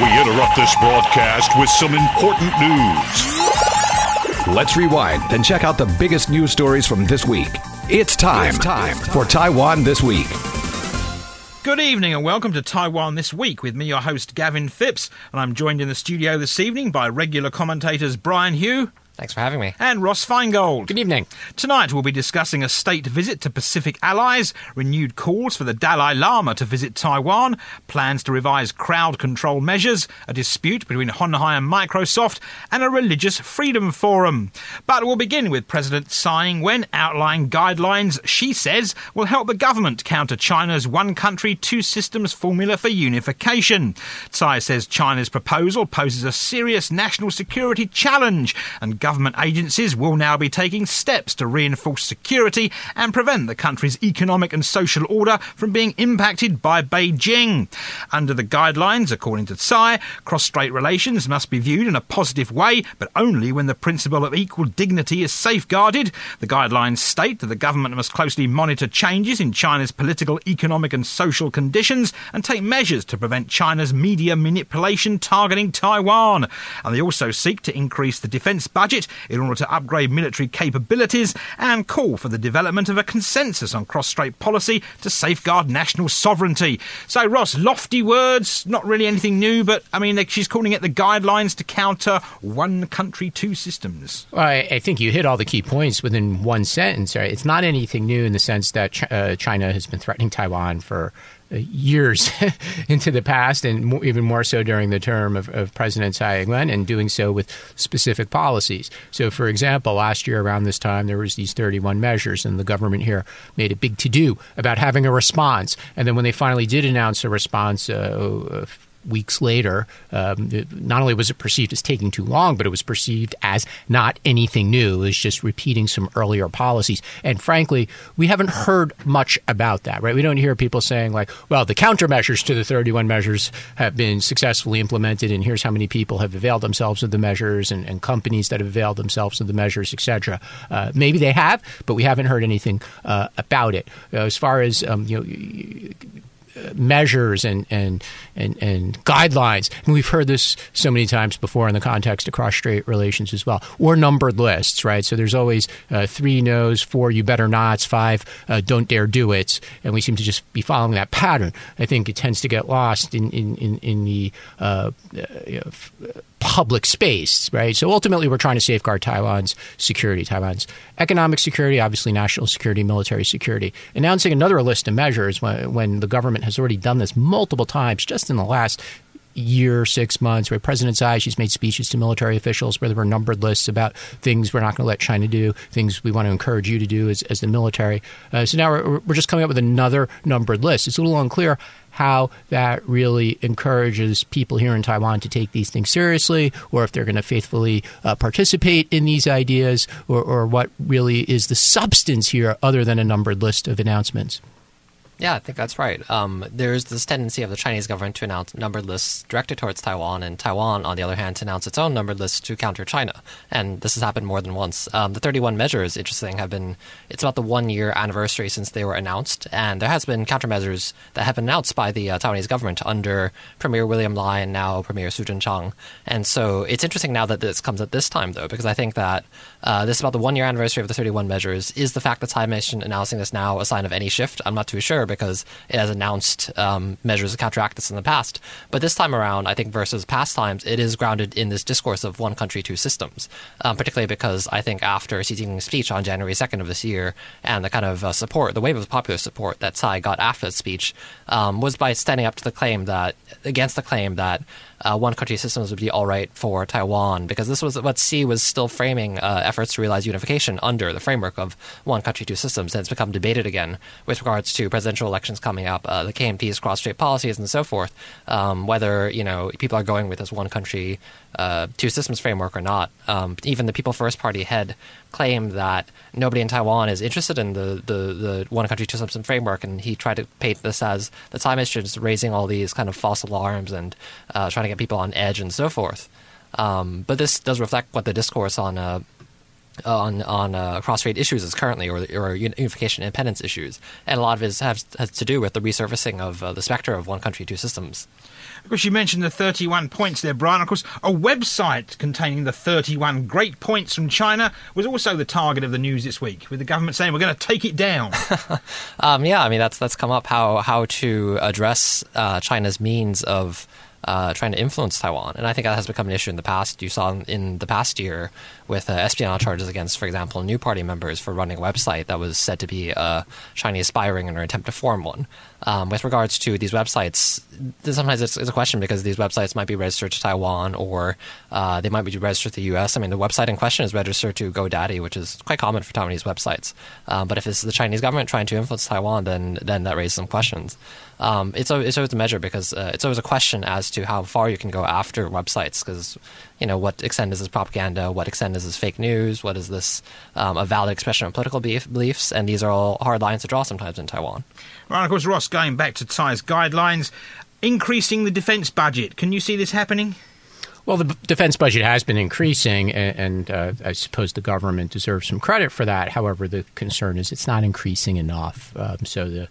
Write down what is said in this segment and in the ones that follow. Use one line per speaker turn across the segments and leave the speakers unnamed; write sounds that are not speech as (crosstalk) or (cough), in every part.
We interrupt this broadcast with some important news.
Let's rewind and check out the biggest news stories from this week. It's time, it's time for Taiwan This Week.
Good evening and welcome to Taiwan This Week with me, your host Gavin Phipps, and I'm joined in the studio this evening by regular commentators Brian Hioe.
Thanks for having me.
And Ross Feingold.
Good evening.
Tonight we'll be discussing a state visit to Pacific allies, renewed calls for the Dalai Lama to visit Taiwan, plans to revise crowd control measures, a dispute between Hon Hai and Microsoft, and a religious freedom forum. But we'll begin with President Tsai Ing-wen outlining guidelines she says will help the government counter China's one country, two systems formula for unification. Tsai says China's proposal poses a serious national security challenge and government agencies will now be taking steps to reinforce security and prevent the country's economic and social order from being impacted by Beijing. Under the guidelines, according to Tsai, cross-strait relations must be viewed in a positive way, but only when the principle of equal dignity is safeguarded. The guidelines state that the government must closely monitor changes in China's political, economic and social conditions and take measures to prevent China's media manipulation targeting Taiwan. And they also seek to increase the defence budget budget in order to upgrade military capabilities and call for the development of a consensus on cross strait policy to safeguard national sovereignty. So, Ross, lofty words, not really anything new, but I mean, she's calling it the guidelines to counter one country, two systems.
Well, I, think you hit all the key points within one sentence. Right? It's not anything new in the sense that uh, China has been threatening Taiwan for years (laughs) into the past, and even more so during the term of, of President Tsai Ing-wen, and doing so with specific policies. So, for example, last year around this time, there was these 31 measures, and the government here made a big to-do about having a response. And then when they finally did announce a response uh, weeks later, um, it, not only was it perceived as taking too long, but it was perceived as not anything new. It was just repeating some earlier policies. And frankly, we haven't heard much about that, right? We don't hear people saying, like, well, the countermeasures to the 31 measures have been successfully implemented, and here's how many people have availed themselves of the measures and, and companies that have availed themselves of the measures, etc. Uh, maybe they have, but we haven't heard anything uh, about it. Uh, as far as um, you know, measures and, and and and guidelines. And we've heard this so many times before in the context of cross-strait relations as well, or numbered lists, right? So there's always uh, three no's, four you better nots, five uh, don't dare do it, and we seem to just be following that pattern. I think it tends to get lost in in in, in the uh, you know, public space, right? So ultimately, we're trying to safeguard Taiwan's security, Taiwan's economic security, obviously national security, military security. Announcing another list of measures when, when the government has already done this multiple times just in the last year, six months, where President Tsai, she's made speeches to military officials where there were numbered lists about things we're not going to let China do, things we want to encourage you to do as, as the military. Uh, so now we're, we're just coming up with another numbered list. It's a little unclear how that really encourages people here in Taiwan to take these things seriously, or if they're going to faithfully uh, participate in these ideas, or, or what really is the substance here other than a numbered list of announcements.
Yeah, I think that's right. Um, there's this tendency of the Chinese government to announce numbered lists directed towards Taiwan, and Taiwan, on the other hand, to announce its own numbered lists to counter China. And this has happened more than once. Um, the 31 measures, interesting, have been, it's about the one year anniversary since they were announced, and there has been countermeasures that have been announced by the uh, Taiwanese government under Premier William Lai and now Premier Su Tseng-chang. And so it's interesting now that this comes at this time, though, because I think that uh, this is about the one year anniversary of the 31 measures. Is the fact that Tsai Ing-wen announcing this now a sign of any shift? I'm not too sure because it has announced um, measures to counteract this in the past. But this time around, I think versus past times, it is grounded in this discourse of one country, two systems. Um, particularly because I think after Xi Jinping's speech on January 2nd of this year and the kind of uh, support, the wave of popular support that Tsai got after that speech um, was by standing up to the claim that, against the claim that uh, one country systems would be all right for Taiwan, because this was what Xi was still framing uh, efforts to realize unification under the framework of one country, two systems. And it's become debated again with regards to presidential elections coming up, uh, the KMT's cross-strait policies, and so forth. Um, whether you know people are going with this one country, uh, two systems framework or not. Um, even the People First Party head claimed that nobody in Taiwan is interested in the, the, the one country, two systems framework, and he tried to paint this as the Tsai is raising all these kind of false alarms and uh, trying to get people on edge and so forth. Um, but this does reflect what the discourse on uh, on on uh, cross-strait issues is currently, or, or unification independence issues, and a lot of it has, has to do with the resurfacing of uh, the specter of one country, two systems.
Of course, you mentioned the 31 points there, Brian. Of course, a website containing the 31 great points from China was also the target of the news this week, with the government saying we're going to take it down. (laughs)
um, yeah, I mean that's that's come up how how to address uh, China's means of uh, trying to influence Taiwan. And I think that has become an issue in the past. You saw in the past year with uh, espionage charges against, for example, new party members for running a website that was said to be uh, Chinese spying in an attempt to form one. Um, with regards to these websites, sometimes it's, it's, a question because these websites might be registered to Taiwan or uh, they might be registered to the U.S. I mean, the website in question is registered to GoDaddy, which is quite common for Taiwanese websites. Um, but if it's the Chinese government trying to influence Taiwan, then then that raises some questions. Um, it's, always, it's always a measure because uh, it's always a question as to how far you can go after websites because you know, what extent is this propaganda? What extent is this fake news? What is this um, a valid expression of political beliefs? And these are all hard lines to draw sometimes in Taiwan.
Right, of course, Ross, going back to Tsai's guidelines, increasing the defence budget. Can you see this happening?
Well, the defense budget has been increasing, and, and uh, I suppose the government deserves some credit for that. However, the concern is it's not increasing enough. Um, so the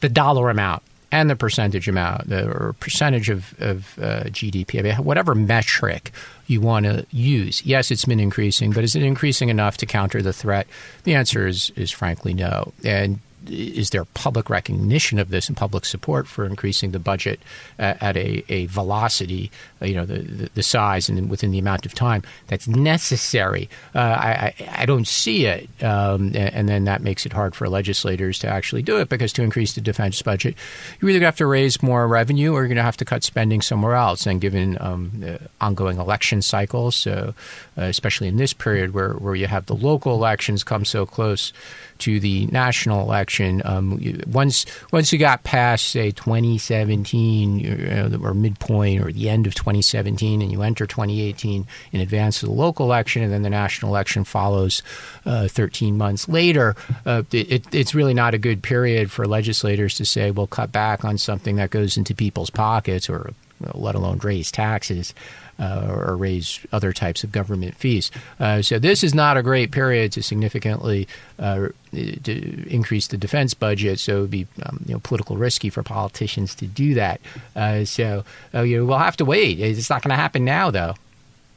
the dollar amount and the percentage amount the, or percentage of, of uh, GDP, whatever metric you want to use. Yes, it's been increasing, but is it increasing enough to counter the threat? The answer is is frankly no. And is there public recognition of this and public support for increasing the budget at, a, a, velocity, uh, you know, the, the, the, size and within the amount of time that's necessary? Uh, I, I, don't see it. Um, and then that makes it hard for legislators to actually do it because to increase the defense budget, you're either going to have to raise more revenue or you're going to have to cut spending somewhere else. And given um, ongoing election cycles, so, uh, especially in this period where, where you have the local elections come so close, to the national election. Um, once once you got past say 2017 you know, or midpoint or the end of 2017, and you enter 2018 in advance of the local election, and then the national election follows uh, 13 months later, uh, it, it's really not a good period for legislators to say, "We'll cut back on something that goes into people's pockets," or let alone raise taxes or raise other types of government fees. Uh, so this is not a great period to significantly uh, to increase the defense budget. So it would be um, you know political risky for politicians to do that. Uh, so uh, you know, we'll have to wait. It's not going to happen now, though.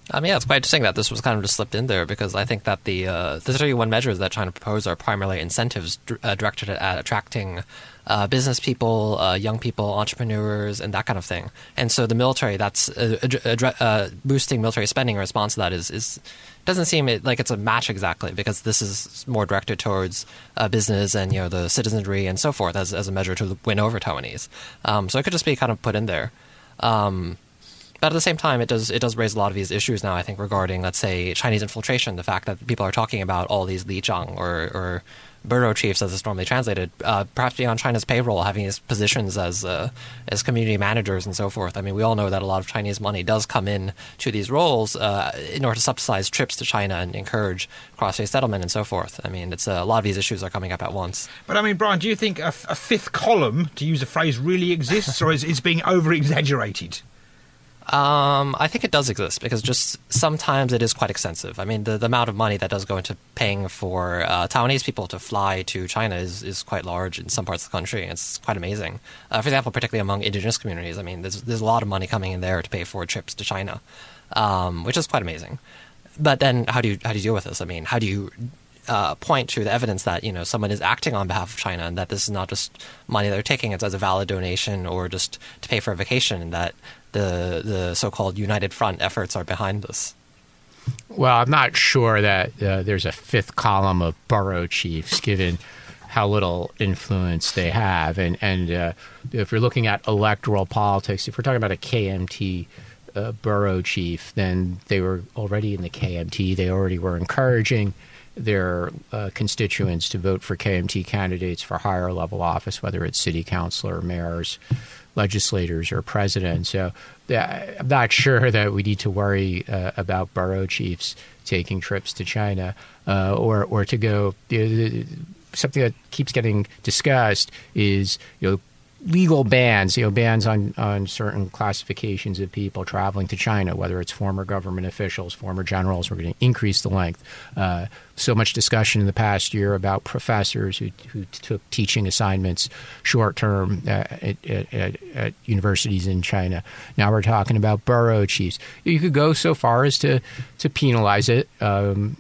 I mean, yeah, it's quite interesting that this was kind of just slipped in there because I think that the uh, the 31 measures that China proposed are primarily incentives d- uh, directed at attracting uh, business people, uh, young people, entrepreneurs, and that kind of thing. And so the military, that's uh, uh, boosting military spending in response to that is, is doesn't seem like it's a match exactly because this is more directed towards uh, business and you know the citizenry and so forth as, as a measure to win over Taiwanese. Um, so it could just be kind of put in there. Um, but at the same time, it does it does raise a lot of these issues now. I think regarding, let's say, Chinese infiltration, the fact that people are talking about all these lizhang or, or bureau chiefs, as it's normally translated, uh, perhaps being on China's payroll, having these positions as uh, as community managers and so forth. I mean, we all know that a lot of Chinese money does come in to these roles uh, in order to subsidize trips to China and encourage cross-strait settlement and so forth. I mean, it's uh, a lot of these issues are coming up at once.
But I mean, Brian, do you think a, a fifth column, to use a phrase, really exists, or is it being over-exaggerated?
Um, I think it does exist because just sometimes it is quite extensive. I mean, the, the amount of money that does go into paying for uh, Taiwanese people to fly to China is, is quite large in some parts of the country. It's quite amazing. Uh, for example, particularly among indigenous communities, I mean, there's, there's a lot of money coming in there to pay for trips to China, um, which is quite amazing. But then, how do you how do you deal with this? I mean, how do you uh, point to the evidence that you know someone is acting on behalf of China and that this is not just money they're taking it as a valid donation or just to pay for a vacation and that the the so-called United Front efforts are behind this.
Well, I'm not sure that uh, there's a fifth column of borough chiefs, given how little influence they have, and and uh, if you're looking at electoral politics, if we're talking about a KMT uh, borough chief, then they were already in the KMT. They already were encouraging their uh, constituents to vote for KMT candidates for higher level office, whether it's city council or mayors legislators or presidents. So I'm not (laughs) sure that we need to worry uh, about borough chiefs taking trips to China uh, or or to go. You know, something that keeps getting discussed is you know legal bans, you know, bans on, on certain classifications of people traveling to China, whether it's former government officials, former generals. We're going to increase the length. Uh, so much discussion in the past year about professors who, who took teaching assignments short term uh, at, at, at, universities in China. Now we're talking about borough chiefs. You could go so far as to, to penalize it, um,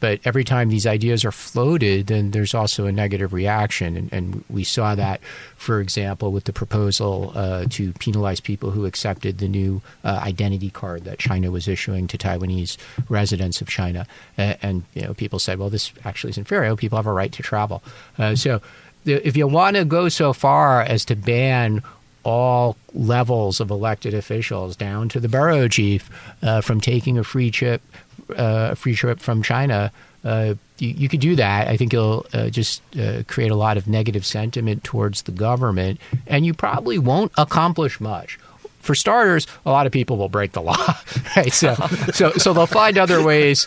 but every time these ideas are floated, then there's also a negative reaction. And, and we saw that, for example, with the proposal uh, to penalize people who accepted the new uh, identity card that China was issuing to Taiwanese residents of China. and you know, people people said, well, this actually isn't fair. People have a right to travel. Uh, so if you want to go so far as to ban all levels of elected officials down to the borough chief uh, from taking a free trip, uh, free trip from China. Uh, you, you, could do that. I think you'll uh, just uh, create a lot of negative sentiment towards the government, and you probably won't accomplish much for starters, a lot of people will break the law, (laughs) right? So, so, so they'll find other ways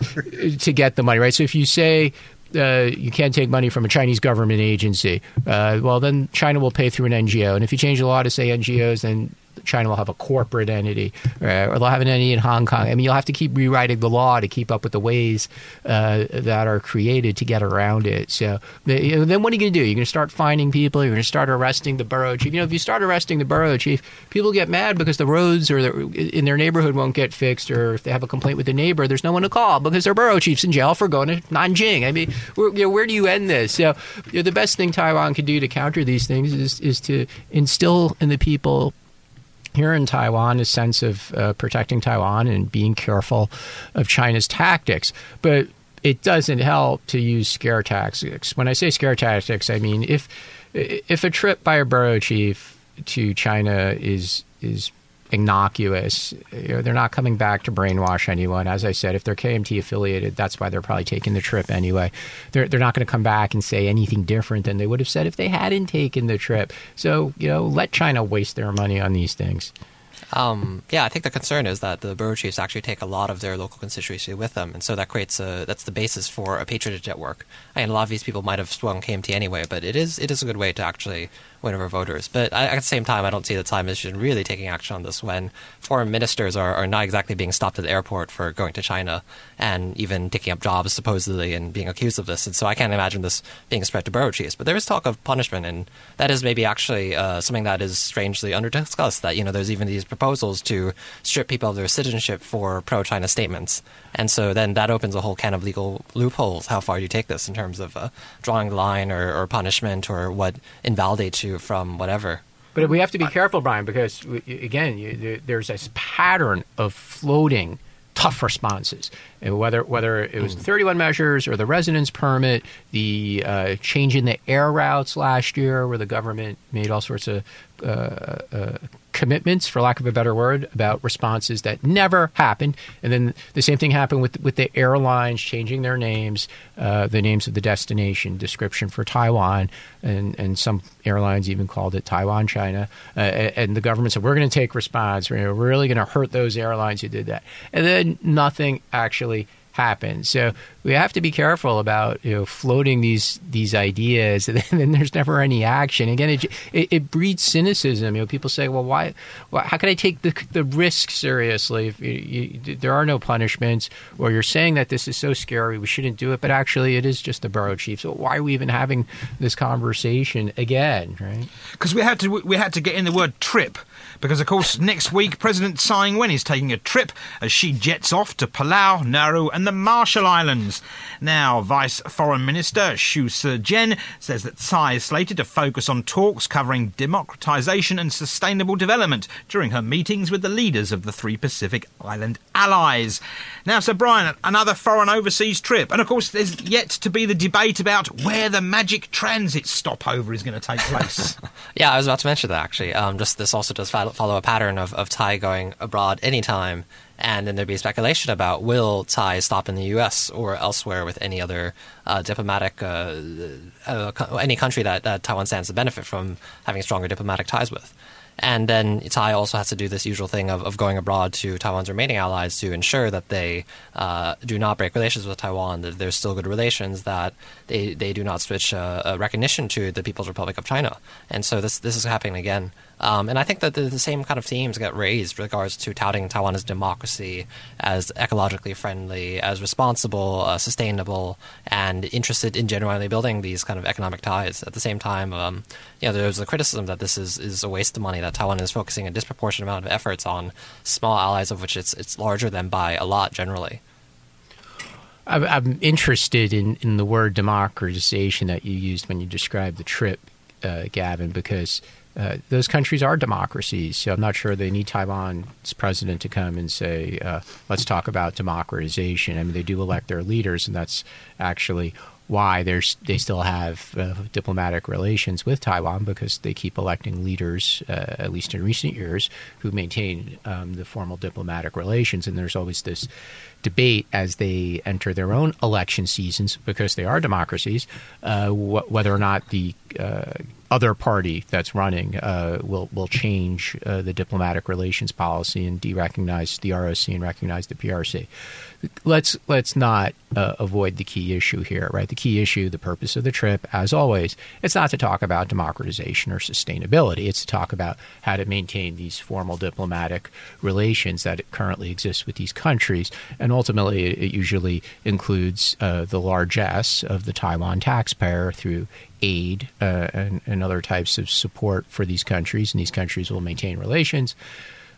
to get the money, right? So if you say uh, you can't take money from a Chinese government agency, uh, well, then China will pay through an NGO. And if you change the law to say NGOs, then China will have a corporate entity, uh, or they'll have an entity in Hong Kong. I mean, you'll have to keep rewriting the law to keep up with the ways uh, that are created to get around it. So you know, then what are you going to do? You're going to start finding people. You're going to start arresting the borough chief. You know, if you start arresting the borough chief, people get mad because the roads or the, in their neighborhood won't get fixed, or if they have a complaint with the neighbor, there's no one to call because their borough chief's in jail for going to Nanjing. I mean, where, you know, where do you end this? So you know, the best thing Taiwan can do to counter these things is is to instill in the people here in Taiwan a sense of uh, protecting Taiwan and being careful of China's tactics. But it doesn't help to use scare tactics. When I say scare tactics, I mean if if a trip by a borough chief to China is is innocuous. You know, they're not coming back to brainwash anyone. As I said, if they're KMT affiliated, that's why they're probably taking the trip anyway. They're, they're not going to come back and say anything different than they would have said if they hadn't taken the trip. So, you know, let China waste their money on these things.
Um, yeah, I think the concern is that the borough chiefs actually take a lot of their local constituency with them, and so that creates a that's the basis for a patronage network. I and a lot of these people might have swung KMT anyway, but it is it is a good way to actually win over voters. But at the same time, I don't see the Thai mission really taking action on this when foreign ministers are, are not exactly being stopped at the airport for going to China and even taking up jobs supposedly and being accused of this. And so I can't imagine this being spread to borough chiefs. But there is talk of punishment, and that is maybe actually uh, something that is strangely under discussed. That you know, there's even these proposals to strip people of their citizenship for pro-China statements, and so then that opens a whole can of legal loopholes. How far do you take this in terms of uh, drawing the line or, or punishment or what invalidates you from whatever?
But we have to be careful, Brian, because again, you, there's this pattern of floating tough responses. And whether whether it was the 31 measures or the residence permit, the uh, change in the air routes last year, where the government made all sorts of uh, uh, commitments, for lack of a better word, about responses that never happened. And then the same thing happened with with the airlines changing their names, uh, the names of the destination description for Taiwan, and and some airlines even called it Taiwan China. Uh, and the government said we're going to take response. We're really going to hurt those airlines who did that. And then nothing actually happen. So we have to be careful about you know floating these these ideas, (laughs) and then there's never any action. Again, it, it, it breeds cynicism. You know, people say, "Well, why? Well, how can I take the the risk seriously if you, you, there are no punishments?" Or you're saying that this is so scary, we shouldn't do it, but actually, it is just the borough chief. So why are we even having this conversation again? Right?
Because we had to we had to get in the word trip because, of course, next week President Tsai Ing-wen is taking a trip as she jets off to Palau, Nauru, and the Marshall Islands. Now, Vice Foreign Minister Hsu Szu-chien says that Tsai is slated to focus on talks covering democratization and sustainable development during her meetings with the leaders of the three Pacific Island allies. Now, Sir Brian, another foreign overseas trip, and of course, there's yet to be the debate about where the magic transit stopover is going to take place. (laughs)
yeah, I was about to mention that actually. Um, just this also does follow a pattern of, of Tsai going abroad anytime, and then there'd be speculation about will Tsai stop in the U.S. or elsewhere with any other uh, diplomatic, uh, uh, any country that Taiwan stands to benefit from having stronger diplomatic ties with. And then Tsai also has to do this usual thing of, of going abroad to Taiwan's remaining allies to ensure that they uh, do not break relations with Taiwan, that there's still good relations, that they, they do not switch uh, recognition to the People's Republic of China. And so this this is happening again. Um, and I think that the, the, same kind of themes get raised with regards to touting Taiwan as democracy, as ecologically friendly, as responsible, uh, sustainable, and interested in genuinely building these kind of economic ties. At the same time, um, you know, there's a criticism that this is, is a waste of money, that Taiwan is focusing a disproportionate amount of efforts on small allies, of which it's, it's larger than by a lot generally.
I'm interested in, in the word democratization that you used when you described the trip, uh, Gavin, because – uh, those countries are democracies. So I'm not sure they need Taiwan's president to come and say, uh, let's talk about democratization. I mean, they do elect their leaders, and that's actually why they still have uh, diplomatic relations with Taiwan because they keep electing leaders, uh, at least in recent years, who maintain um, the formal diplomatic relations. And there's always this debate as they enter their own election seasons because they are democracies, uh, wh- whether or not the uh, other party that's running uh, will will change uh, the diplomatic relations policy and de-recognize the ROC and recognize the PRC. Let's let's not uh, avoid the key issue here, right? The key issue, the purpose of the trip, as always, it's not to talk about democratization or sustainability. It's to talk about how to maintain these formal diplomatic relations that currently exist with these countries, and ultimately, it usually includes uh, the largesse of the Taiwan taxpayer through aid uh, and, and other types of support for these countries, and these countries will maintain relations.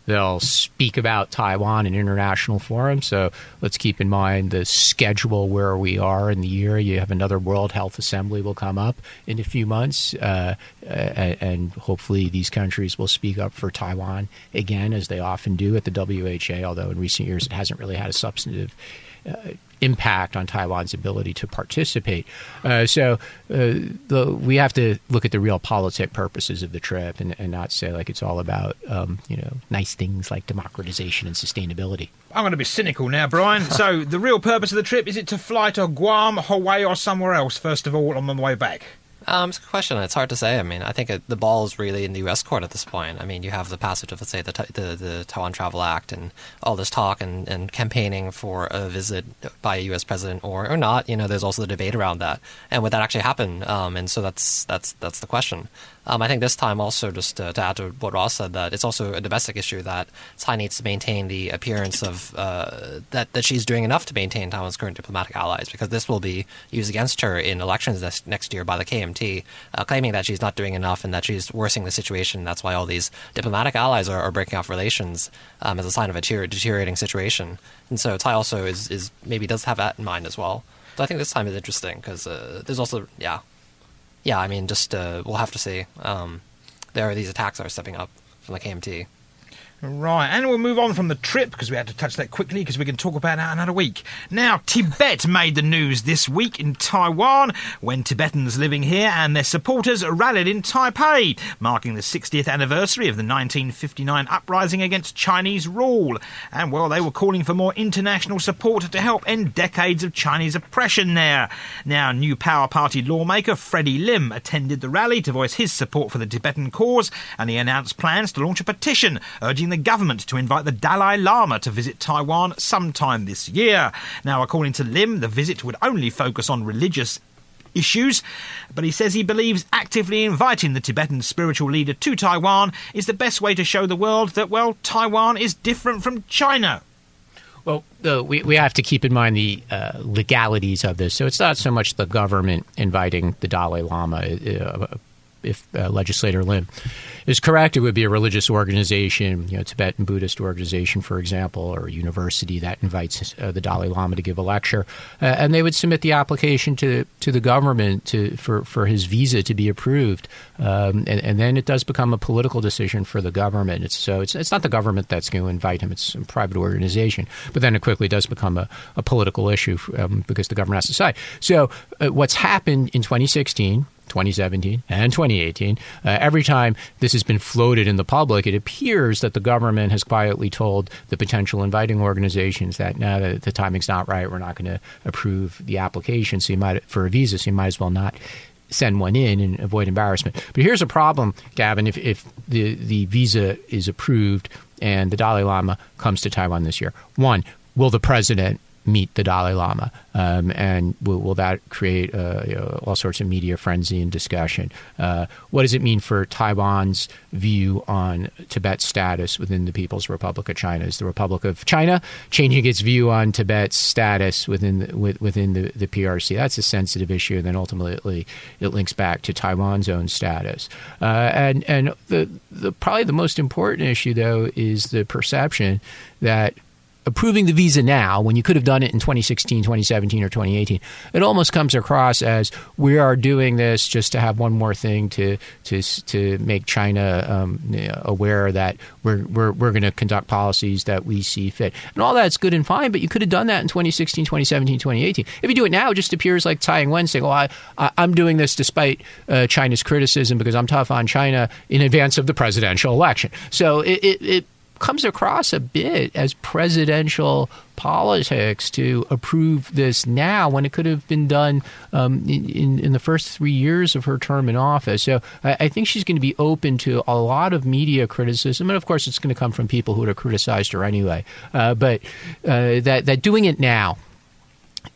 They'll speak about Taiwan in international forums. So let's keep in mind the schedule where we are in the year. You have another World Health Assembly will come up in a few months, uh, and hopefully these countries will speak up for Taiwan again, as they often do at the WHA. Although in recent years it hasn't really had a substantive impact on Taiwan's ability to participate. Uh, so uh, the, we have to look at the realpolitik purposes of the trip and, and not say like it's all about um, you know nice things like democratization and sustainability.
I'm going to be cynical now, Brian. so the real purpose of the trip is it to fly to Guam, Hawaii, or somewhere else first of all on the way back?
Um, it's a question. It's hard to say. I mean, I think it, the ball is really in the U.S. court at this point. I mean, you have the passage of, let's say, the, the, the Taiwan Travel Act and all this talk and, and campaigning for a visit by a U.S. president or, or not. You know, there's also the debate around that. And would that actually happen? Um, and so that's that's that's the question. Um, I think this time also just to, to, add to what Ross said that it's also a domestic issue that Tsai needs to maintain the appearance of uh, that that she's doing enough to maintain Taiwan's current diplomatic allies because this will be used against her in elections next, next year by the KMT, uh, claiming that she's not doing enough and that she's worsening the situation. That's why all these diplomatic allies are, are breaking off relations um, as a sign of a deteriorating situation. And so Tsai also is, is maybe does have that in mind as well. So I think this time is interesting because uh, there's also yeah yeah, I mean, just uh, we'll have to see. Um, there are these attacks are stepping up from the KMT.
Right, and we'll move on from the trip because we had to touch that quickly because we can talk about that another week. Now, Tibet made the news this week in Taiwan when Tibetans living here and their supporters rallied in Taipei, marking the 60th anniversary of the 1959 uprising against Chinese rule. And well, they were calling for more international support to help end decades of Chinese oppression there. Now, New Power Party lawmaker Freddie Lim attended the rally to voice his support for the Tibetan cause, and he announced plans to launch a petition urging the government to invite the Dalai Lama to visit Taiwan sometime this year. Now, according to Lim, the visit would only focus on religious issues, but he says he believes actively inviting the Tibetan spiritual leader to Taiwan is the best way to show the world that, well, Taiwan is different from China.
Well, uh, we, we have to keep in mind the uh, legalities of this. So it's not so much the government inviting the Dalai Lama. Uh, if uh, legislator Lim is correct, it would be a religious organization, you know, Tibetan Buddhist organization, for example, or a university that invites uh, the Dalai Lama to give a lecture, uh, and they would submit the application to to the government to for, for his visa to be approved, um, and, and, then it does become a political decision for the government. It's, so it's it's not the government that's going to invite him; it's a private organization. But then it quickly does become a, a political issue um, because the government has to decide. So uh, what's happened in 2016 2017 and 2018, uh, every time this has been floated in the public, it appears that the government has quietly told the potential inviting organizations that no, the, the timing's not right. We're not going to approve the application. So you might for a visa, so you might as well not send one in and avoid embarrassment. But here's a problem, Gavin. If, if the, the visa is approved and the Dalai Lama comes to Taiwan this year, one, will the president meet the Dalai Lama, um, and will, will, that create uh, you know, all sorts of media frenzy and discussion? Uh, what does it mean for Taiwan's view on Tibet's status within the People's Republic of China? Is the Republic of China changing its view on Tibet's status within the, within the, the PRC? That's a sensitive issue. And then ultimately, it links back to Taiwan's own status. Uh, and and the, the probably the most important issue though is the perception that approving the visa now when you could have done it in 2016, 2017, or 2018, it almost comes across as we are doing this just to have one more thing to to to make China um, aware that we're we're, we're going to conduct policies that we see fit. And all that's good and fine, but you could have done that in 2016, 2017, 2018. If you do it now, it just appears like Tsai Ing-wen saying, "Well, I, I am doing this despite uh, China's criticism because I'm tough on China in advance of the presidential election." So it, it, it comes across a bit as presidential politics to approve this now when it could have been done um, in, in, the first three years of her term in office. So I, I, think she's going to be open to a lot of media criticism, and of course, it's going to come from people who would have criticized her anyway. Uh, but uh, that that doing it now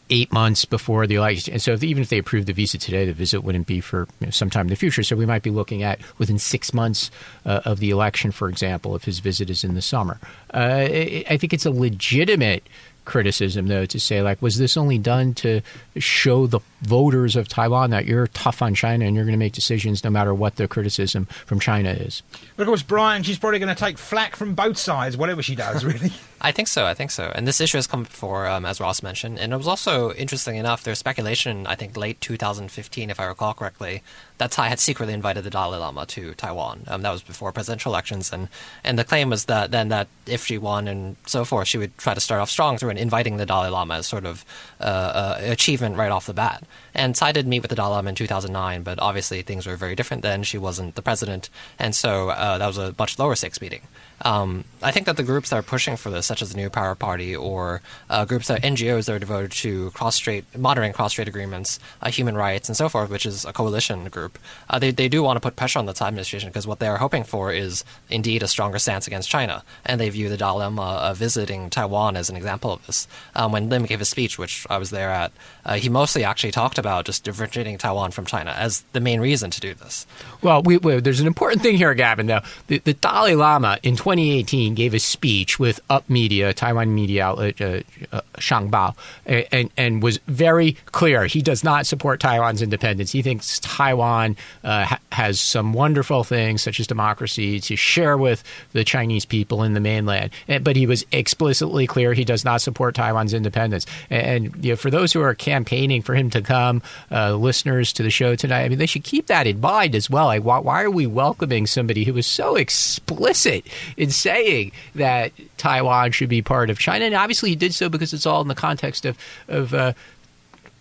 eight months before the election. And so, if, even if they approved the visa today, the visit wouldn't be for you know, sometime in the future. So, we might be looking at within six months uh, of the election, for example, if his visit is in the summer. Uh, I think it's a legitimate criticism, though, to say, like, was this only done to show the voters of Taiwan that you're tough on China and you're going to make decisions no matter what the criticism from China is?
But of course, Brian, she's probably going to take flack from both sides, whatever she does, really. (laughs)
I think so. I think so. And this issue has come before, um, as Ross mentioned. And it was also interesting enough. There's speculation, I think, late 2015, if I recall correctly, that Tsai had secretly invited the Dalai Lama to Taiwan. Um, that was before presidential elections, and and the claim was that then that if she won and so forth, she would try to start off strong through inviting the Dalai Lama as sort of uh, uh, achievement right off the bat. And Tsai did meet with the Dalai Lama in 2009, but obviously things were very different then. She wasn't the president, and so uh, that was a much lower stakes meeting. Um, I think that the groups that are pushing for this, such as the New Power Party or uh, groups that NGOs that are devoted to cross-strait monitoring cross-strait agreements, uh, human rights, and so forth, which is a coalition group, uh, they they do want to put pressure on the Tsai administration because what they are hoping for is indeed a stronger stance against China, and they view the Dalai Lama visiting Taiwan as an example of this. Um, when Lim gave a speech, which I was there at, uh, he mostly actually talked about just differentiating Taiwan from China as the main reason to do this.
Well, we, we, there's an important thing here, Gavin. Though the, the Dalai Lama in 2018 gave a speech with Up Media, Taiwan media outlet, uh, uh, Shangbao, and, and was very clear. He does not support Taiwan's independence. He thinks Taiwan uh, ha- has some wonderful things, such as democracy, to share with the Chinese people in the mainland. And, but he was explicitly clear he does not support Taiwan's independence. And, and you know, for those who are campaigning for him to come, uh, listeners to the show tonight, I mean, they should keep that in mind as well. Like, why, why are we welcoming somebody who was so explicit in saying that Taiwan should be part of China? And obviously, he did so because it's all in the context of of uh,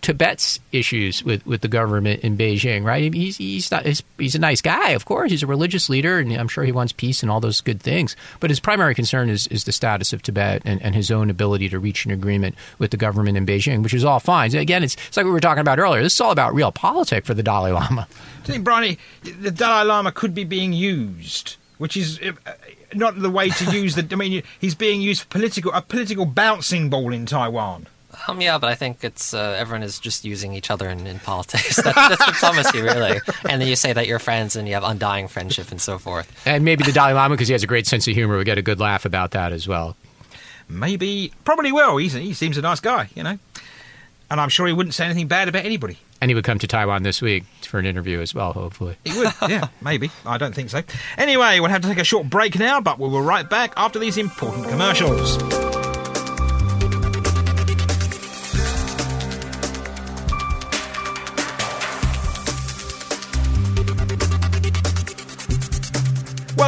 Tibet's issues with, with the government in Beijing, right? He's he's not he's, he's, a nice guy, of course. He's a religious leader, and I'm sure he wants peace and all those good things. But his primary concern is is the status of Tibet and, and his own ability to reach an agreement with the government in Beijing, which is all fine. Again, it's, it's like we were talking about earlier. This is all about real politics for the Dalai Lama.
Do you think, Bronny, the Dalai Lama could be being used, which is uh, not the way to use the. I mean, he's being used for political a political bouncing ball in Taiwan.
Um, yeah, but I think it's uh, everyone is just using each other in, in politics. (laughs) That's, that's diplomacy, really. And then you say that you're friends and you have undying friendship and so forth.
And maybe the Dalai Lama, because he has a great sense of humor, would get a good laugh about that as well.
Maybe, probably will. He's, he seems a nice guy, you know. And I'm sure he wouldn't say anything bad about anybody.
And he would come to Taiwan this week for an interview as well, hopefully.
He would, yeah, maybe. I don't think so. Anyway, we'll have to take a short break now, but we'll be right back after these important commercials.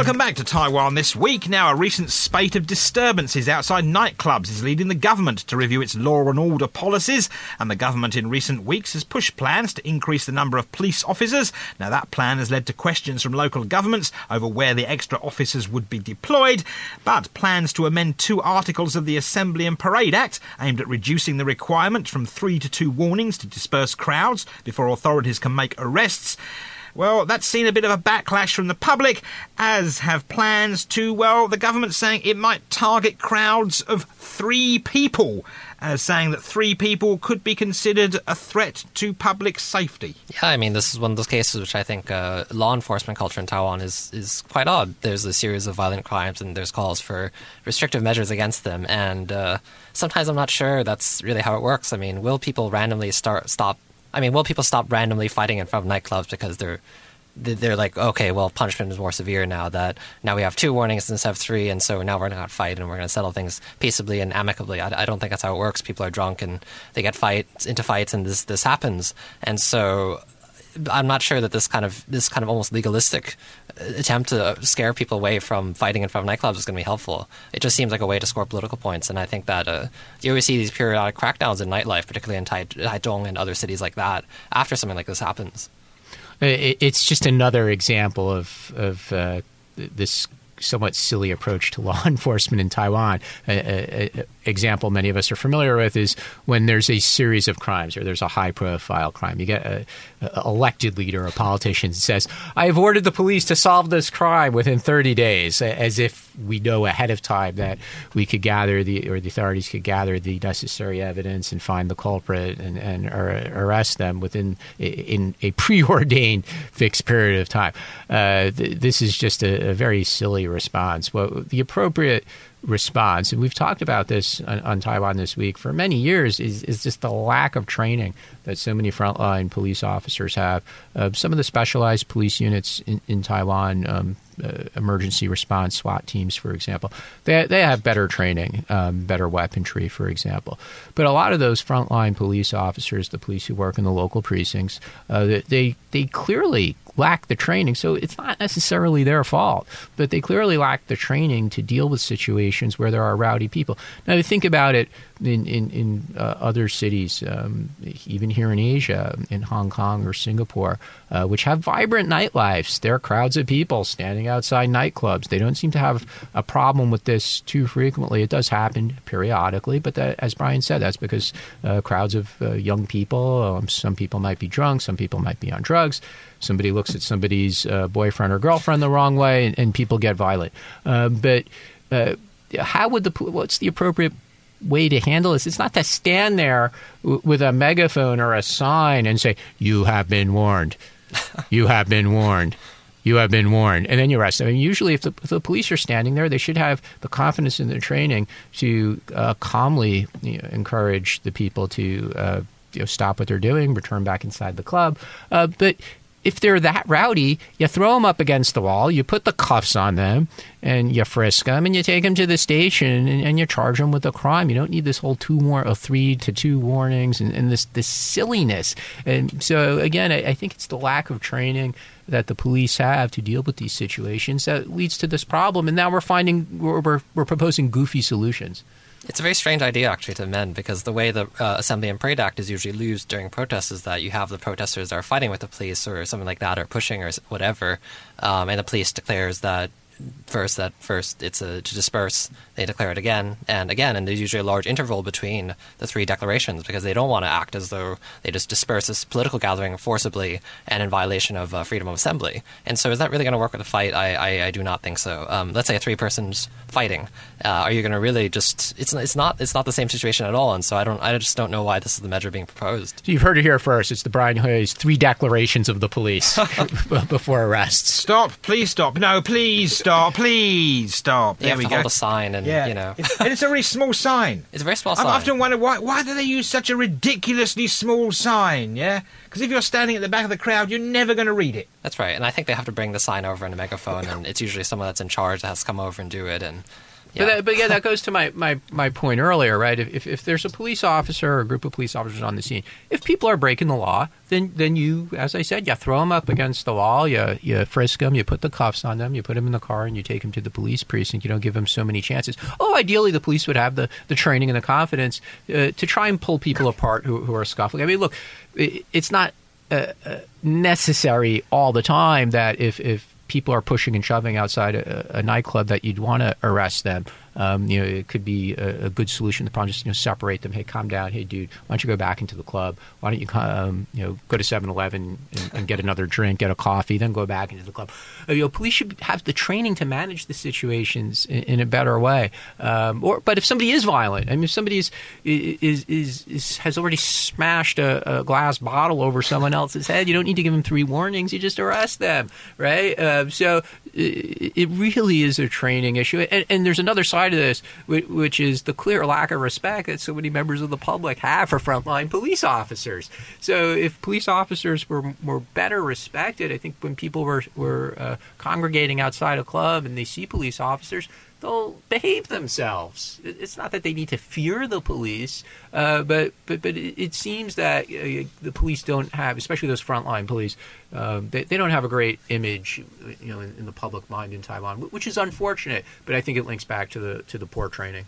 Welcome back to Taiwan this week. Now, a recent spate of disturbances outside nightclubs is leading the government to review its law and order policies, and the government in recent weeks has pushed plans to increase the number of police officers. Now, that plan has led to questions from local governments over where the extra officers would be deployed, but plans to amend two articles of the Assembly and Parade Act aimed at reducing the requirement from three to two warnings to disperse crowds before authorities can make arrests. Well, that's seen a bit of a backlash from the public, as have plans to, well, the government saying it might target crowds of three people, as saying that three people could be considered a threat to public safety.
Yeah, I mean, this is one of those cases which I think uh, law enforcement culture in Taiwan is, is quite odd. There's a series of violent crimes and there's calls for restrictive measures against them. And uh, sometimes I'm not sure that's really how it works. I mean, will people randomly start stop I mean, will people stop randomly fighting in front of nightclubs because they're they're like, okay, well, punishment is more severe now that now we have two warnings instead of three, and so now we're going to fight and we're going to settle things peaceably and amicably. I, I, don't think that's how it works. People are drunk and they get fights into fights, and this this happens, and so I'm not sure that this kind of this kind of almost legalistic attempt to scare people away from fighting in front of nightclubs is going to be helpful. It just seems like a way to score political points, and I think that uh, you always see these periodic crackdowns in nightlife, particularly in Tai- Taichung and other cities like that, after something like this happens.
It's just another example of of uh, this somewhat silly approach to law (laughs) enforcement in Taiwan. A, a, a, example many of us are familiar with is when there's a series of crimes or there's a high profile crime. You get a, elected leader, a politician says, "I have ordered the police to solve this crime within 30 days," as if we know ahead of time that we could gather the or the authorities could gather the necessary evidence and find the culprit and, and arrest them within in a preordained fixed period of time. Uh, th- this is just a, a very silly response. Well, the appropriate response, and we've talked about this on, on, Taiwan this week for many years, is, is just the lack of training that so many frontline police officers have. Uh, some of the specialized police units in, in Taiwan, um, uh, emergency response SWAT teams, for example, they, they have better training, um, better weaponry, for example. But a lot of those frontline police officers, the police who work in the local precincts, uh, they they clearly lack the training. So it's not necessarily their fault, but they clearly lack the training to deal with situations where there are rowdy people. Now, you think about it in in, in uh, other cities, um, even here in Asia, in Hong Kong or Singapore, uh, which have vibrant nightlives. There are crowds of people standing outside nightclubs. They don't seem to have a problem with this too frequently. It does happen periodically, but that, as Brian said, that's because uh, crowds of uh, young people. Um, some people might be drunk. Some people might be on drugs. Somebody looks at somebody's uh, boyfriend or girlfriend the wrong way, and, and people get violent. Uh, but how would the what's the appropriate way to handle this. It's not to stand there w- with a megaphone or a sign and say, "You have been warned. You have been warned." You have been warned, and then you arrest them. I mean, usually, if the, if the, police are standing there, they should have the confidence in their training to uh, calmly you know, encourage the people to uh, you know, stop what they're doing, return back inside the club. Uh, but if they're that rowdy, you throw them up against the wall, you put the cuffs on them, and you frisk them, and you take them to the station, and, and you charge them with a crime. You don't need this whole two more, or three to two warnings, and, and this this silliness. And so again, I, I think it's the lack of training that the police have to deal with these situations that leads to this problem. And now we're finding we're, we're, we're proposing goofy solutions.
It's a very strange idea, actually, to amend because the way the uh, Assembly and Parade Act is usually used during protests is that you have the protesters that are fighting with the police or something like that, or pushing or whatever, um, and the police declares that first that first it's a, to disperse they declare it again and again and there's usually a large interval between the three declarations because they don't want to act as though they just disperse this political gathering forcibly and in violation of uh, freedom of assembly. And so is that really going to work with a fight? I, I, I, do not think so. Um, let's say a three persons fighting. Uh, are you going to really just it's, it's not it's not the same situation at all. And so I don't I just don't know why this is the measure being proposed.
You've heard it here first. It's the Brian Hioe's three declarations of the police (laughs) before arrests
stop. Please stop. No please stop. Stop, please stop.
There you have we to go. hold a sign, and yeah. you know,
and it's a really small sign.
It's a very small sign.
I've often wondered why why do they use such a ridiculously small sign? Yeah, because if you're standing at the back of the crowd, you're never going to read it.
That's right, and I think they have to bring the sign over in a megaphone, and it's usually someone that's in charge that has to come over and do it, and Yeah.
But, that, but yeah, that goes to my, my, my point earlier, right? If, if, if there's a police officer or a group of police officers on the scene, if people are breaking the law, then then you, as I said, you throw them up against the wall, you you frisk them, you put the cuffs on them, you put them in the car, and you take them to the police precinct. You don't give them so many chances. Oh, ideally, the police would have the, the training and the confidence uh, to try and pull people apart who, who are scuffling. I mean, look, it, it's not uh, uh, necessary all the time that if if people are pushing and shoving outside a, a nightclub that you'd want to arrest them. Um, you know, it could be a, a, good solution. The problem just you know separate them. Hey, calm down. Hey, dude, why don't you go back into the club? Why don't you um, you know go to 7-Eleven and, and, get another drink, get a coffee, then go back into the club? Uh, you know, police should have the training to manage the situations in, in a better way. Um, or, but if somebody is violent, I mean, if somebody is is is, is has already smashed a, a, glass bottle over someone else's head, you don't need to give them three warnings. You just arrest them, right? Uh, so it, it really is a training issue, and, and there's another side side of this, which is the clear lack of respect that so many members of the public have for frontline police officers. So if police officers were were better respected, I think when people were were uh, congregating outside a club and they see police officers, they'll behave themselves. It's not that they need to fear the police, uh, but but but it, seems that uh, the police don't have, especially those frontline police, um, they, they don't have a great image, you know, in, in the public mind in Taiwan, which is unfortunate. But I think it links back to the to the poor training.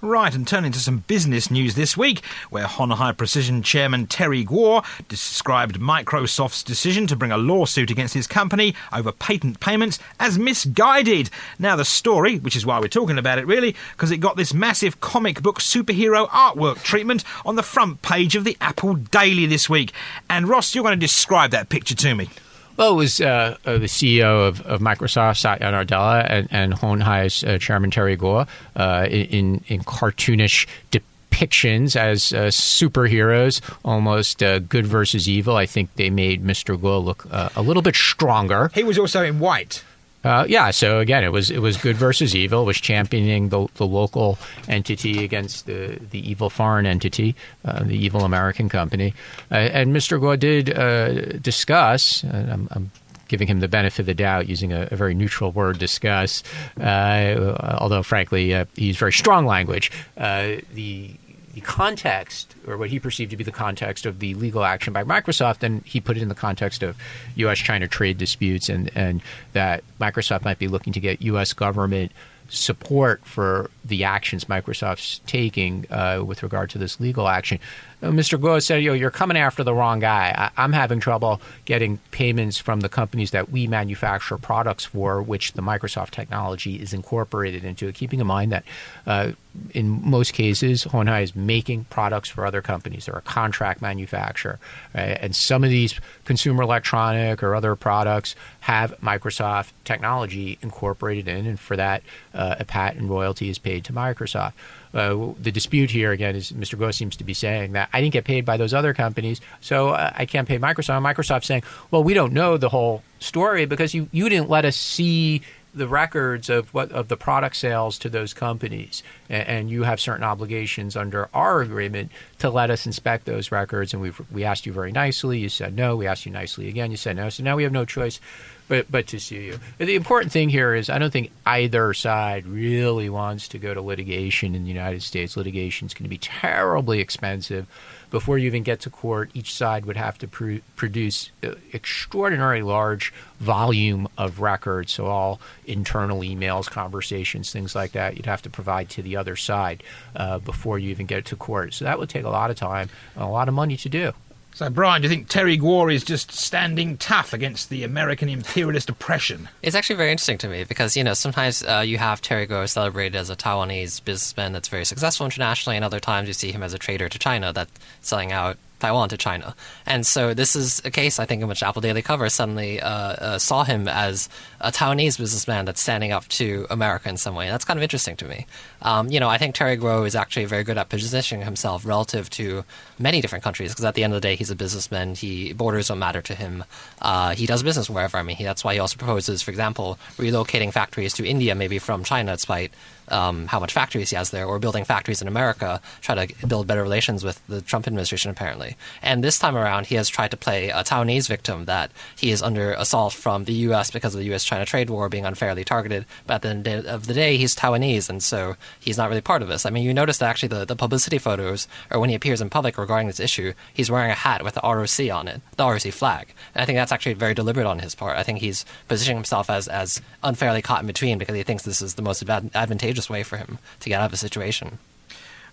Right, and turning to some business news this week, where Hon Hai Precision chairman Terry Gou described Microsoft's decision to bring a lawsuit against his company over patent payments as misguided. Now, the story, which is why we're talking about it really, because it got this massive comic book superhero artwork treatment on the front page of the Apple Daily this week. And Ross, you're going to describe that picture to me.
Well, it was uh, uh, the CEO of, of Microsoft, Satya Nadella, and, and Hon Hai's uh, chairman, Terry Gou, uh, in, in cartoonish depictions as uh, superheroes, almost uh, good versus evil. I think they made Mr. Gou look a little bit stronger.
He was also in white.
Uh, yeah, so again, it was it was good versus evil. It was championing the, the local entity against the, the evil foreign entity, uh, the evil American company. Uh, and Mr. Gou did uh, discuss. I'm, I'm, giving him the benefit of the doubt using a, a very neutral word, discuss. Uh, although, frankly, uh, he's very strong language. the the context, or what he perceived to be the context of the legal action by Microsoft, and he put it in the context of U.S. China trade disputes, and, and that Microsoft might be looking to get U.S. government support for the actions Microsoft's taking uh, with regard to this legal action. Uh, Mr. Gou said, "Yo, you're coming after the wrong guy. I- am having trouble getting payments from the companies that we manufacture products for, which the Microsoft technology is incorporated into. Keeping in mind that uh, in most cases, Hon Hai is making products for other companies. They're a contract manufacturer, right? and some of these consumer electronic or other products have Microsoft technology incorporated in, and for that, uh, a patent royalty is paid to Microsoft." Uh, the dispute here again is Mr. Gou seems to be saying that I didn't get paid by those other companies, so uh, I can't pay Microsoft. Microsoft saying, well, we don't know the whole story because you, you didn't let us see the records of what of the product sales to those companies, and, and, you have certain obligations under our agreement to let us inspect those records. And we we asked you very nicely. You said no. We asked you nicely again. You said no. So now we have no choice but but to sue you. The important thing here is I don't think either side really wants to go to litigation in the United States. Litigation is going to be terribly expensive. Before you even get to court, each side would have to pr- produce extraordinarily large volume of records, so all internal emails, conversations, things like that. You'd have to provide to the other side uh, before you even get to court. So that would take a lot of time and a lot of money to do.
So, Brian, do you think Terry Gou is just standing tough against the American imperialist oppression?
It's actually very interesting to me because, you know, sometimes uh, you have Terry Gou celebrated as a Taiwanese businessman that's very successful internationally, and other times you see him as a traitor to China that's selling out Taiwan to China. And so this is a case, I think, in which Apple Daily Cover suddenly uh, uh, saw him as a Taiwanese businessman that's standing up to America in some way. That's kind of interesting to me. Um, you know, I think Terry Gou is actually very good at positioning himself relative to many different countries because at the end of the day, he's a businessman. He borders don't matter to him. Uh, he does business wherever. I mean, he, that's why he also proposes, for example, relocating factories to India, maybe from China, despite um, how much factories he has there, or building factories in America, try to build better relations with the Trump administration, apparently. And this time around, he has tried to play a Taiwanese victim that he is under assault from the U.S. because of the U.S. China trade war being unfairly targeted. But at the end of the day, he's Taiwanese, and so he's not really part of this. I mean, you notice that actually the, the publicity photos, or when he appears in public regarding this issue, he's wearing a hat with the ROC on it, the ROC flag. And I think that's actually very deliberate on his part. I think he's positioning himself as, as unfairly caught in between because he thinks this is the most advantageous way for him to get out of the situation.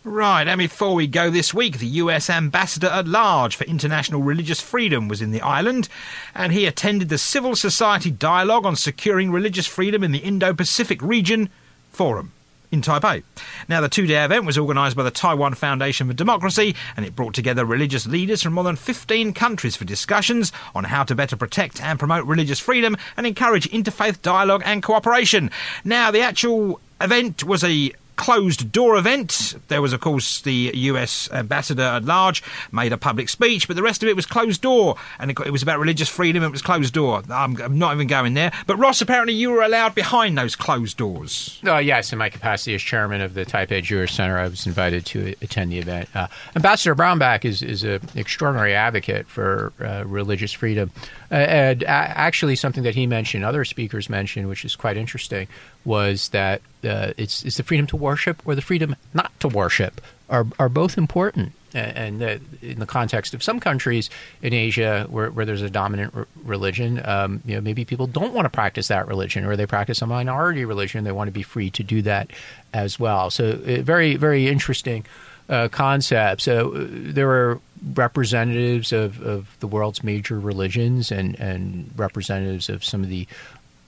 Right, and before we go this week, the US Ambassador at Large for International Religious Freedom was in the island, and he attended the Civil Society Dialogue on Securing Religious Freedom in the Indo Pacific Region Forum in Taipei. Now, the two day event was organised by the Taiwan Foundation for Democracy and it brought together religious leaders from more than 15 countries for discussions on how to better protect and promote religious freedom and encourage interfaith dialogue and cooperation. Now, the actual event was a closed door event. There was, of course, the US ambassador at large made a public speech, but the rest of it was closed door, and it, was about religious freedom. It was closed door. I'm, not even going there. But Ross, apparently, you were allowed behind those closed doors.
Uh, yes, in my capacity as chairman of the Taipei Jewish Center, I was invited to attend the event. Uh, ambassador Brownback is is an extraordinary advocate for uh, religious freedom, and actually something that he mentioned, other speakers mentioned, which is quite interesting, was that uh, it's, it's the freedom to worship or the freedom not to worship are, are both important. And, in the context of some countries in Asia where, where there's a dominant r- religion, um, you know, maybe people don't want to practice that religion or they practice a minority religion. They want to be free to do that as well. So, uh, very, very interesting uh, concept. So, uh, there are representatives of, of the world's major religions and, and representatives of some of the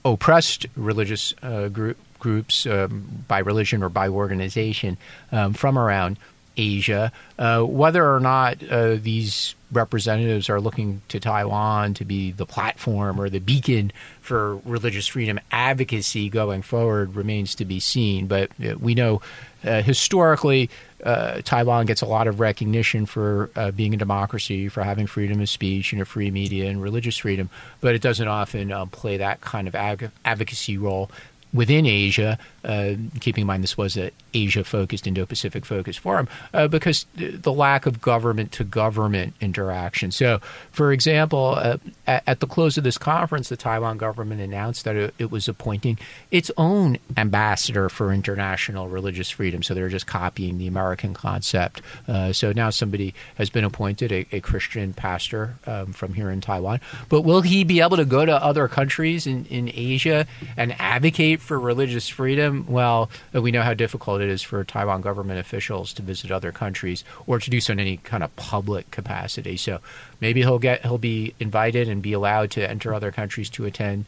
oppressed religious uh, group, groups um, by religion or by organization um, from around Asia. Uh, whether or not uh, these representatives are looking to Taiwan to be the platform or the beacon for religious freedom advocacy going forward remains to be seen. But uh, we know uh, historically, uh, Taiwan gets a lot of recognition for uh, being a democracy, for having freedom of speech and a free media and religious freedom, but it doesn't often uh, play that kind of ag- advocacy role within Asia, uh, keeping in mind this was an Asia focused, Indo Pacific focused forum, uh, because the lack of government to government interaction. So, for example, uh, at, at, the close of this conference, the Taiwan government announced that it, it, was appointing its own ambassador for international religious freedom. So they're just copying the American concept. Uh, so now somebody has been appointed, a, a Christian pastor um, from here in Taiwan. But will he be able to go to other countries in, in Asia and advocate for religious freedom? Well, uh, we know how difficult it is for Taiwan government officials to visit other countries or to do so in any kind of public capacity. So maybe he'll get he'll be invited and be allowed to enter other countries to attend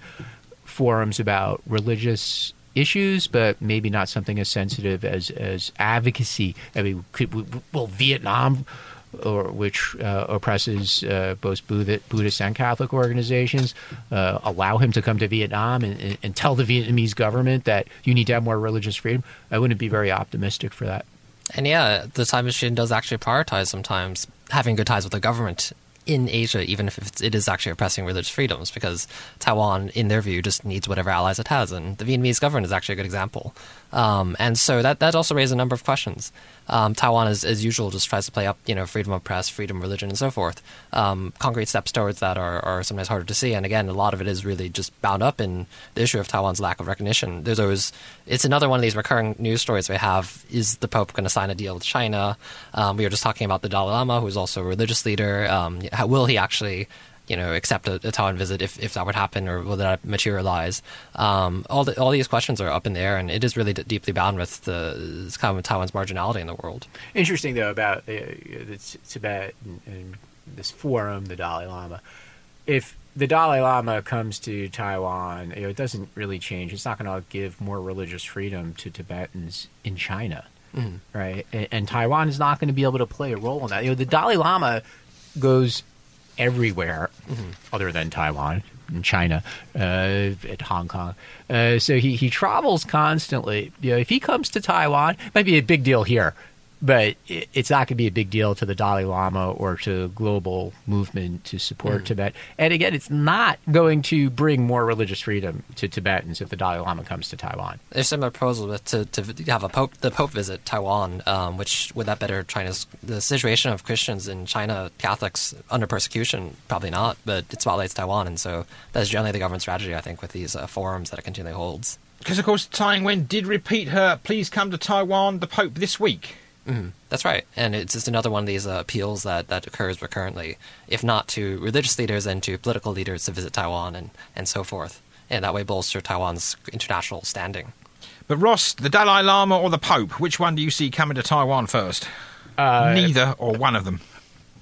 forums about religious issues, but maybe not something as sensitive as as advocacy. I mean, could, will Vietnam or which uh, oppresses uh, both Buddhist and Catholic organizations, uh, allow him to come to Vietnam and, and, tell the Vietnamese government that you need to have more religious freedom. I wouldn't be very optimistic for that.
And yeah, the time machine does actually prioritize sometimes having good ties with the government in Asia, even if it is actually oppressing religious freedoms, because Taiwan, in their view, just needs whatever allies it has. And the Vietnamese government is actually a good example. Um, and so that, that also raises a number of questions. Um, Taiwan, as, as usual, just tries to play up, you know, freedom of press, freedom of religion, and so forth. Um, concrete steps towards that are, are sometimes harder to see. And again, a lot of it is really just bound up in the issue of Taiwan's lack of recognition. There's always, it's another one of these recurring news stories we have. Is the Pope going to sign a deal with China? Um, we were just talking about the Dalai Lama, who's also a religious leader. Um, how, will he actually you know, accept a, a Taiwan visit if, if that would happen or will that materialize? Um, all the, all these questions are up in the air, and it is really d- deeply bound with the kind of Taiwan's marginality in the world.
Interesting though about uh, the Tibet and, and this forum, the Dalai Lama. If the Dalai Lama comes to Taiwan, you know, it doesn't really change. It's not going to give more religious freedom to Tibetans in China, mm-hmm. right? And, and, Taiwan is not going to be able to play a role in that. You know, the Dalai Lama goes everywhere mm-hmm. other than Taiwan and China, uh, at Hong Kong. Uh, so he, he travels constantly. You know, if he comes to Taiwan, it might be a big deal here. But it, it's not going to be a big deal to the Dalai Lama or to global movement to support Tibet. And again, it's not going to bring more religious freedom to Tibetans if the Dalai Lama comes to Taiwan.
There's some proposal with- to, to have a pope, the Pope visit Taiwan, um, which would that better China's the situation of Christians in China, Catholics under persecution? Probably not, but it spotlights Taiwan, and so that's generally the government strategy, I think, with these uh, forums that it continually holds.
Because, of course, Tsai Ing-wen did repeat her please come to Taiwan, the Pope, this week.
That's right, and it's just another one of these uh, appeals that, that occurs recurrently, if not to religious leaders, and to political leaders to visit Taiwan and, and so forth, and that way bolster Taiwan's international standing.
But, Ross, the Dalai Lama or the Pope, which one do you see coming to Taiwan first? Neither or one of them.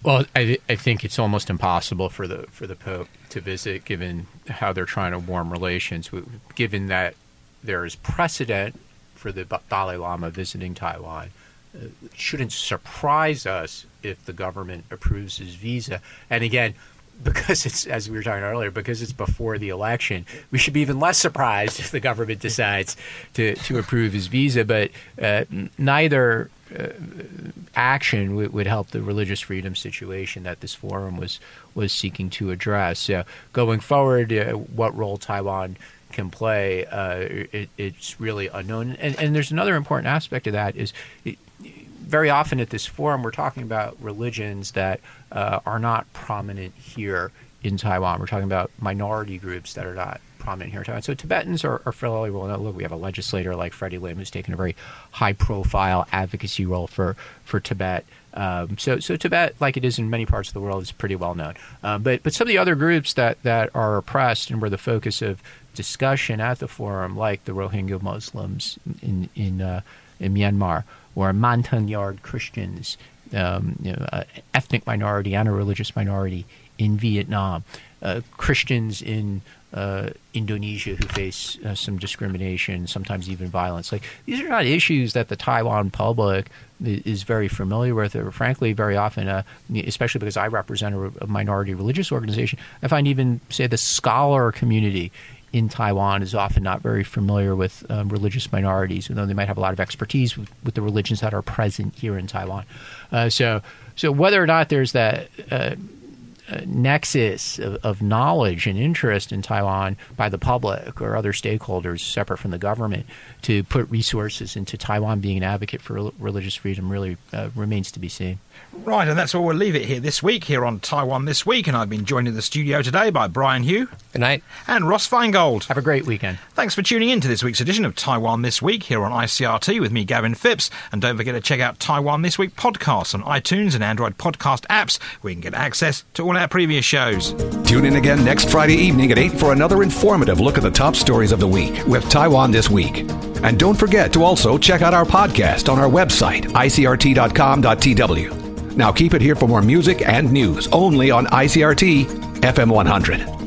Well, I, I think it's almost impossible for the for the Pope to visit, given how they're trying to warm relations. Given that there is precedent for the Dalai Lama visiting Taiwan, uh, it shouldn't surprise us if the government approves his visa. And again, (laughs) because it's as we were talking earlier, because it's before the election, we should be even less surprised if the government decides to to approve his visa. But uh, neither action would, would help the religious freedom situation that this forum was was seeking to address. So going forward, uh, what role Taiwan can play, uh, it, it's really unknown. And, and there's another important aspect of that is. It, very often at this forum, we're talking about religions that uh, are not prominent here in Taiwan. We're talking about minority groups that are not prominent here in Taiwan. So Tibetans are, are fairly well known. Look, we have a legislator like Freddie Lim who's taken a very high-profile advocacy role for for Tibet. Um, so, so Tibet, like it is in many parts of the world, is pretty well known. Um, but, but some of the other groups that, that are oppressed and were the focus of discussion at the forum, like the Rohingya Muslims in in uh, in Myanmar, or Montagnard Christians, um, you know, uh, ethnic minority and a religious minority in Vietnam, uh, Christians in uh, Indonesia who face uh, some discrimination, sometimes even violence. Like these are not issues that the Taiwan public is very familiar with, or frankly, very often, uh, especially because I represent a, a minority religious organization. I find even say the scholar community in Taiwan is often not very familiar with um, religious minorities, although they might have a lot of expertise with, with the religions that are present here in Taiwan. Uh, so, so whether or not there's that uh, uh, nexus of, of knowledge and interest in Taiwan by the public or other stakeholders separate from the government to put resources into Taiwan being an advocate for religious freedom really uh, remains to be seen.
Right, and that's where we'll leave it here this week, here on Taiwan This Week. And I've been joined in the studio today by Brian Hioe
Good night.
and Ross Feingold.
Have a great weekend.
Thanks for tuning in to this week's edition of Taiwan This Week here on ICRT with me, Gavin Phipps. And don't forget to check out Taiwan This Week podcasts on iTunes and Android podcast apps where you can get access to all our previous shows.
Tune in again next Friday evening at 8 for another informative look at the top stories of the week with Taiwan This Week. And don't forget to also check out our podcast on our website, icrt.com.tw. Now keep it here for more music and news only on ICRT FM 100.